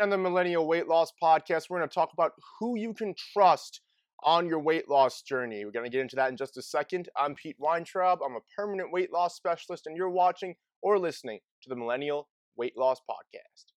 On the Millennial Weight Loss Podcast, we're going to talk about who you can trust on your weight loss journey. We're going to get into that in just a second. I'm Pete Weintraub. I'm a permanent weight loss specialist, and you're watching or listening to the Millennial Weight Loss Podcast.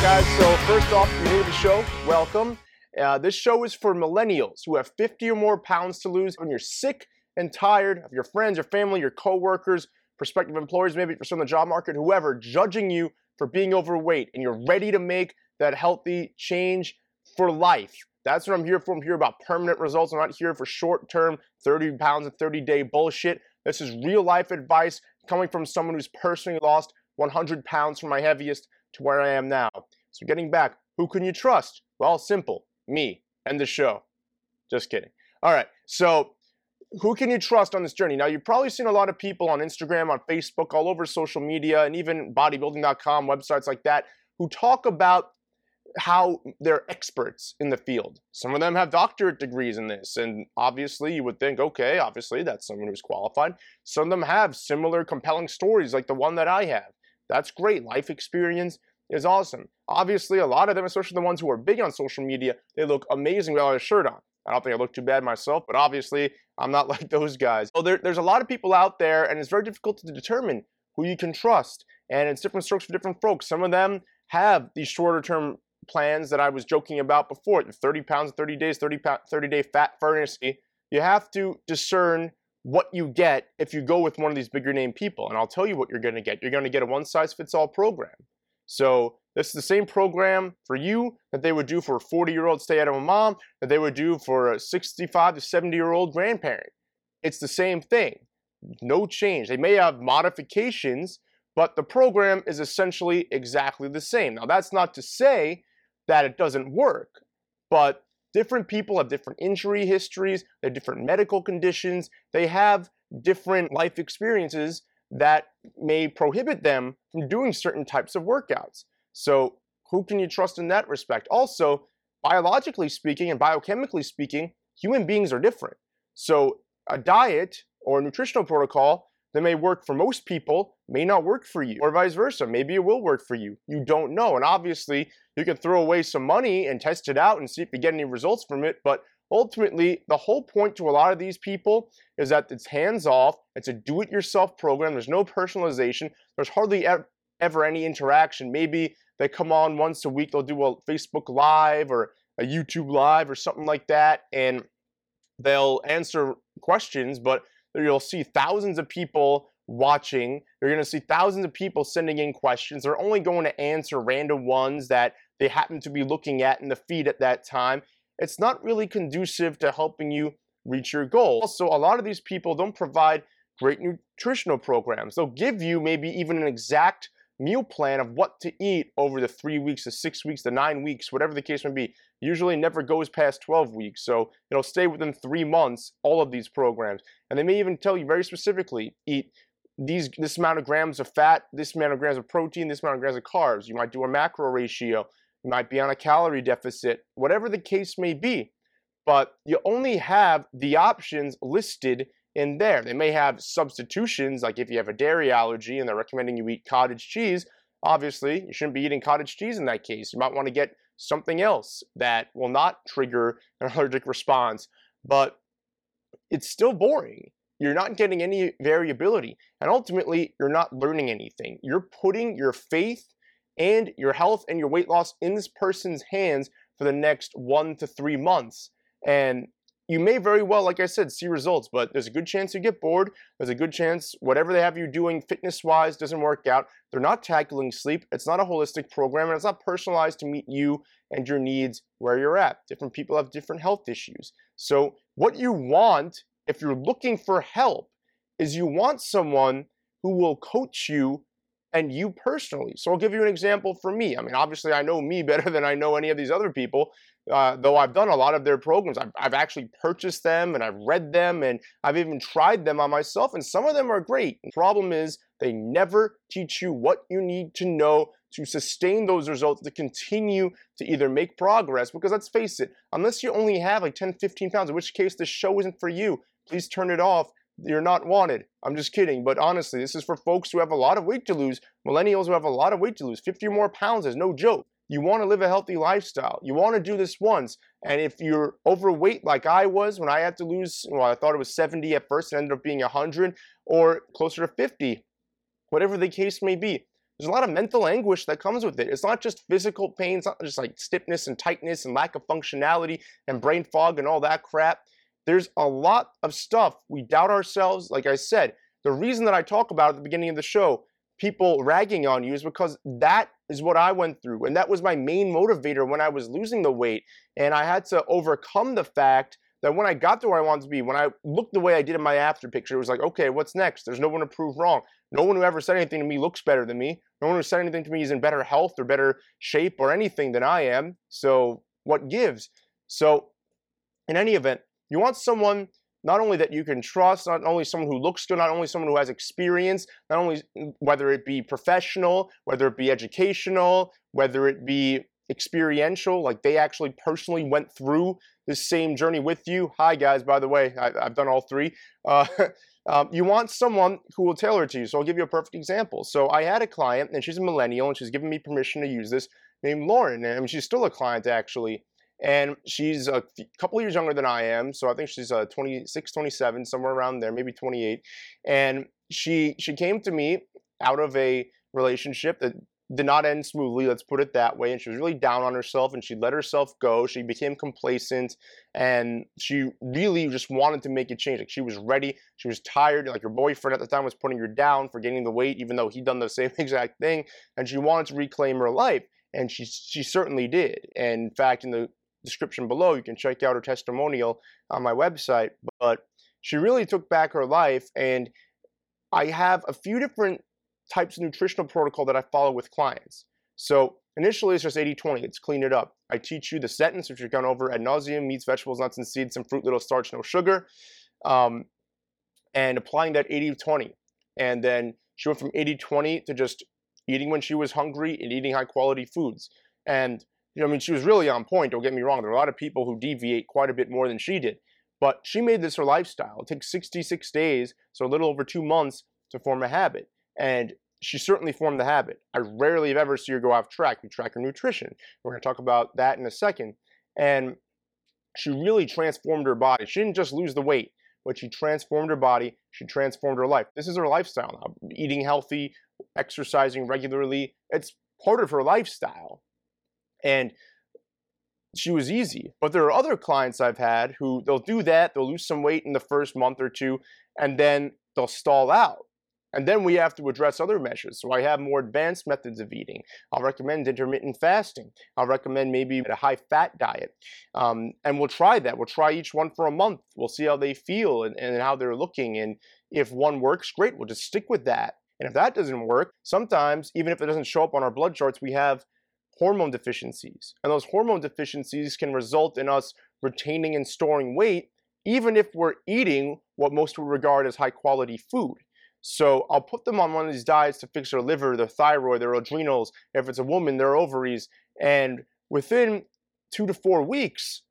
Guys, so first off, new to the show, welcome. Uh, this show is for millennials who have 50 or more pounds to lose when you're sick and tired of your friends, your family, your coworkers, prospective employers, maybe for some of the job market, whoever, judging you for being overweight and you're ready to make that healthy change for life. That's what I'm here for. I'm here about permanent results. I'm not here for short term 30 pounds and 30 day bullshit. This is real life advice coming from someone who's personally lost 100 pounds from my heaviest to where I am now. So, getting back, who can you trust? Well, simple me and the show. Just kidding. All right. So, who can you trust on this journey? Now, you've probably seen a lot of people on Instagram, on Facebook, all over social media, and even bodybuilding.com, websites like that, who talk about how they're experts in the field. Some of them have doctorate degrees in this, and obviously you would think, okay, obviously that's someone who's qualified. Some of them have similar compelling stories like the one that I have. That's great. Life experience is awesome. Obviously, a lot of them, especially the ones who are big on social media, they look amazing without a shirt on. I don't think I look too bad myself, but obviously I'm not like those guys. So there, there's a lot of people out there, and it's very difficult to determine who you can trust. And it's different strokes for different folks. Some of them have these shorter term plans that I was joking about before, the 30 pounds, 30 days, 30, pound, 30 day fat furnace. You have to discern what you get if you go with one of these bigger name people. And I'll tell you what you're going to get. You're going to get a one size fits all program. So this is the same program for you that they would do for a 40 year old stay at home mom, that they would do for a 65 to 70 year old grandparent. It's the same thing. No change. They may have modifications, but the program is essentially exactly the same. Now, that's not to say that it doesn't work, but different people have different injury histories, they have different medical conditions, they have different life experiences that may prohibit them from doing certain types of workouts. So, who can you trust in that respect? Also, biologically speaking and biochemically speaking, human beings are different. So, a diet or a nutritional protocol that may work for most people may not work for you, or vice versa. Maybe it will work for you. You don't know. And obviously, you can throw away some money and test it out and see if you get any results from it. But ultimately, the whole point to a lot of these people is that it's hands off, it's a do it yourself program, there's no personalization, there's hardly ever any interaction. Maybe they come on once a week, they'll do a Facebook Live or a YouTube Live or something like that, and they'll answer questions, but you'll see thousands of people watching. You're going to see thousands of people sending in questions. They're only going to answer random ones that they happen to be looking at in the feed at that time. It's not really conducive to helping you reach your goal. Also, a lot of these people don't provide great nutritional programs. They'll give you maybe even an exact meal plan of what to eat over the three weeks, the six weeks, the nine weeks, whatever the case may be. Usually never goes past 12 weeks, so it'll stay within three months, all of these programs. And they may even tell you very specifically, eat these this amount of grams of fat, this amount of grams of protein, this amount of grams of carbs. You might do a macro ratio. You might be on a calorie deficit, whatever the case may be. But you only have the options listed in there. They may have substitutions, like if you have a dairy allergy and they're recommending you eat cottage cheese, obviously you shouldn't be eating cottage cheese in that case. You might want to get something else that will not trigger an allergic response, but it's still boring. You're not getting any variability, and ultimately, you're not learning anything. You're putting your faith and your health and your weight loss in this person's hands for the next one to three months. And you may very well, like I said, see results, but there's a good chance you get bored. There's a good chance whatever they have you doing fitness wise doesn't work out. They're not tackling sleep. It's not a holistic program and it's not personalized to meet you and your needs where you're at. Different people have different health issues. So, what you want if you're looking for help is you want someone who will coach you and you personally. So I'll give you an example for me. I mean, obviously, I know me better than I know any of these other people, uh, though I've done a lot of their programs. I've, I've actually purchased them and I've read them and I've even tried them on myself, and some of them are great. The problem is, they never teach you what you need to know to sustain those results, to continue to either make progress. Because let's face it, unless you only have like 10, 15 pounds, in which case the show isn't for you, please turn it off you're not wanted. I'm just kidding. But honestly, this is for folks who have a lot of weight to lose, millennials who have a lot of weight to lose. 50 or more pounds is no joke. You want to live a healthy lifestyle. You want to do this once. And if you're overweight like I was when I had to lose, well, I thought it was 70 at first, it ended up being 100 or closer to 50, whatever the case may be. There's a lot of mental anguish that comes with it. It's not just physical pain, it's not just like stiffness and tightness and lack of functionality and brain fog and all that crap. There's a lot of stuff. We doubt ourselves. Like I said, the reason that I talk about at the beginning of the show, people ragging on you, is because that is what I went through. And that was my main motivator when I was losing the weight. And I had to overcome the fact that when I got to where I wanted to be, when I looked the way I did in my after picture, it was like, okay, what's next? There's no one to prove wrong. No one who ever said anything to me looks better than me. No one who said anything to me is in better health or better shape or anything than I am. So what gives? So in any event, you want someone not only that you can trust, not only someone who looks good, not only someone who has experience, not only whether it be professional, whether it be educational, whether it be experiential, like they actually personally went through the same journey with you. Hi guys, by the way, I, have done all three. Uh, um, you want someone who will tailor to you. So I'll give you a perfect example. So I had a client, and she's a millennial, and she's given me permission to use this, named Lauren, and she's still a client actually and she's a couple years younger than I am. So I think she's uh, 26, 27, somewhere around there, maybe 28. And she she came to me out of a relationship that did not end smoothly, let's put it that way. And she was really down on herself and she let herself go. She became complacent and she really just wanted to make a change. Like she was ready. She was tired. Like her boyfriend at the time was putting her down for gaining the weight, even though he'd done the same exact thing. And she wanted to reclaim her life. And she, she certainly did. And in fact, in the description below. You can check out her testimonial on my website. But she really took back her life, and I have a few different types of nutritional protocol that I follow with clients. So initially, it's just 80-20. It's clean it up. I teach you the sentence, which we've gone over ad nauseum: meats, vegetables, nuts, and seeds, some fruit, little starch, no sugar, um, and applying that 80-20. And then she went from 80-20 to just eating when she was hungry and eating high quality foods. And you know, I mean, she was really on point. Don't get me wrong. There are a lot of people who deviate quite a bit more than she did, but she made this her lifestyle. It takes 66 days, so a little over two months, to form a habit, and she certainly formed the habit. I rarely have ever see her go off track. We track her nutrition. We're going to talk about that in a second, and she really transformed her body. She didn't just lose the weight, but she transformed her body. She transformed her life. This is her lifestyle now. Eating healthy, exercising regularly. It's part of her lifestyle. And she was easy. But there are other clients I've had who they'll do that, they'll lose some weight in the first month or two, and then they'll stall out. And then we have to address other measures. So I have more advanced methods of eating. I'll recommend intermittent fasting. I'll recommend maybe a high fat diet. Um, and we'll try that. We'll try each one for a month. We'll see how they feel and, and how they're looking. And if one works, great, we'll just stick with that. And if that doesn't work, sometimes, even if it doesn't show up on our blood charts, we have hormone deficiencies. And those hormone deficiencies can result in us retaining and storing weight, even if we're eating what most would regard as high quality food. So I'll put them on one of these diets to fix their liver, their thyroid, their adrenals, if it's a woman, their ovaries, and within two to four weeks,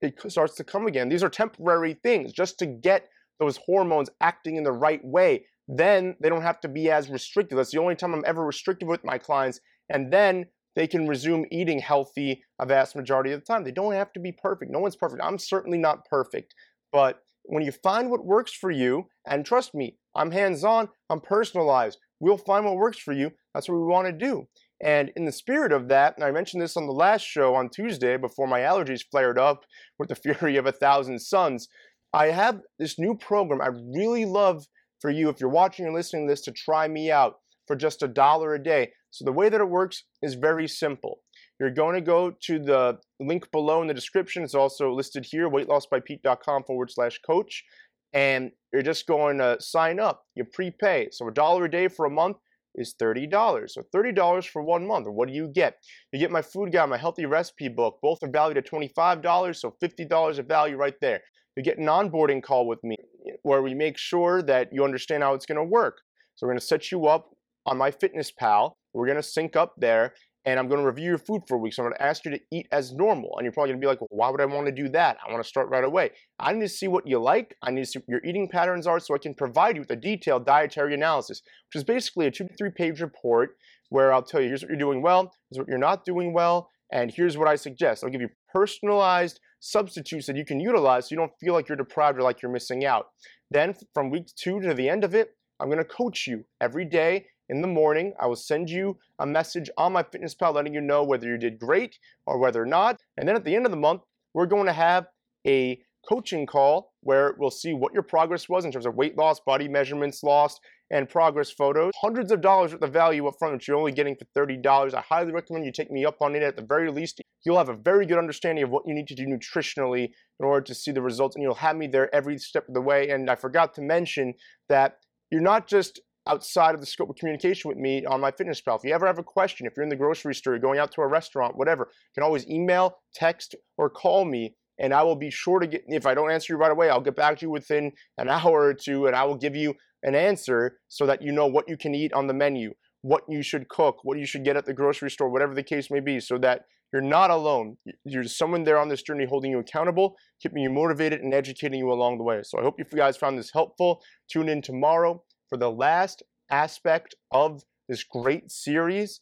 it starts to come again. These are temporary things just to get those hormones acting in the right way. Then they don't have to be as restrictive. That's the only time I'm ever restrictive with my clients. And then they can resume eating healthy a vast majority of the time. They don't have to be perfect. No one's perfect. I'm certainly not perfect. But when you find what works for you, and trust me, I'm hands on, I'm personalized. We'll find what works for you. That's what we want to do. And in the spirit of that, and I mentioned this on the last show on Tuesday before my allergies flared up with the fury of a thousand suns, I have this new program I really love for you if you're watching or listening to this to try me out for just a dollar a day. So the way that it works is very simple. You're going to go to the link below in the description. It's also listed here, weightlossbypete.com forward slash coach. And you're just going to sign up. You prepay. So a dollar a day for a month is $30. So $30 for one month. What do you get? You get my food guide, my healthy recipe book. Both are valued at $25, so $50 of value right there. You get an onboarding call with me where we make sure that you understand how it's going to work. So we're going to set you up on MyFitnessPal. We're going to sync up there and I'm going to review your food for a week. So I'm going to ask you to eat as normal. And you're probably going to be like, well, why would I want to do that? I want to start right away. I need to see what you like. I need to see what your eating patterns are so I can provide you with a detailed dietary analysis, which is basically a two to three page report where I'll tell you here's what you're doing well, here's what you're not doing well, and here's what I suggest. I'll give you personalized substitutes that you can utilize so you don't feel like you're deprived or like you're missing out. Then from week two to the end of it, I'm going to coach you every day in the morning. I will send you a message on MyFitnessPal letting you know whether you did great or whether or not. And then at the end of the month, we're going to have a coaching call where we'll see what your progress was in terms of weight loss, body measurements lost, and progress photos. Hundreds of dollars worth of value up front, which you're only getting for $30. I highly recommend you take me up on it. At the very least, you'll have a very good understanding of what you need to do nutritionally in order to see the results, and you'll have me there every step of the way. And I forgot to mention that you're not just outside of the scope of communication with me on MyFitnessPal. If you ever have a question, if you're in the grocery store, going out to a restaurant, whatever, you can always email, text, or call me. And I will be sure to get, if I don't answer you right away, I'll get back to you within an hour or two and I will give you an answer so that you know what you can eat on the menu, what you should cook, what you should get at the grocery store, whatever the case may be, so that you're not alone. There's someone there on this journey holding you accountable, keeping you motivated, and educating you along the way. So I hope you guys found this helpful. Tune in tomorrow for the last aspect of this great series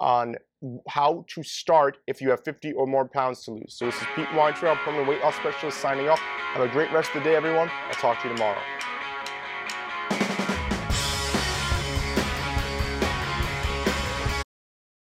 on how to start if you have 50 or more pounds to lose. So this is Pete Weintraub, permanent weight loss specialist, signing off. Have a great rest of the day, everyone. I'll talk to you tomorrow.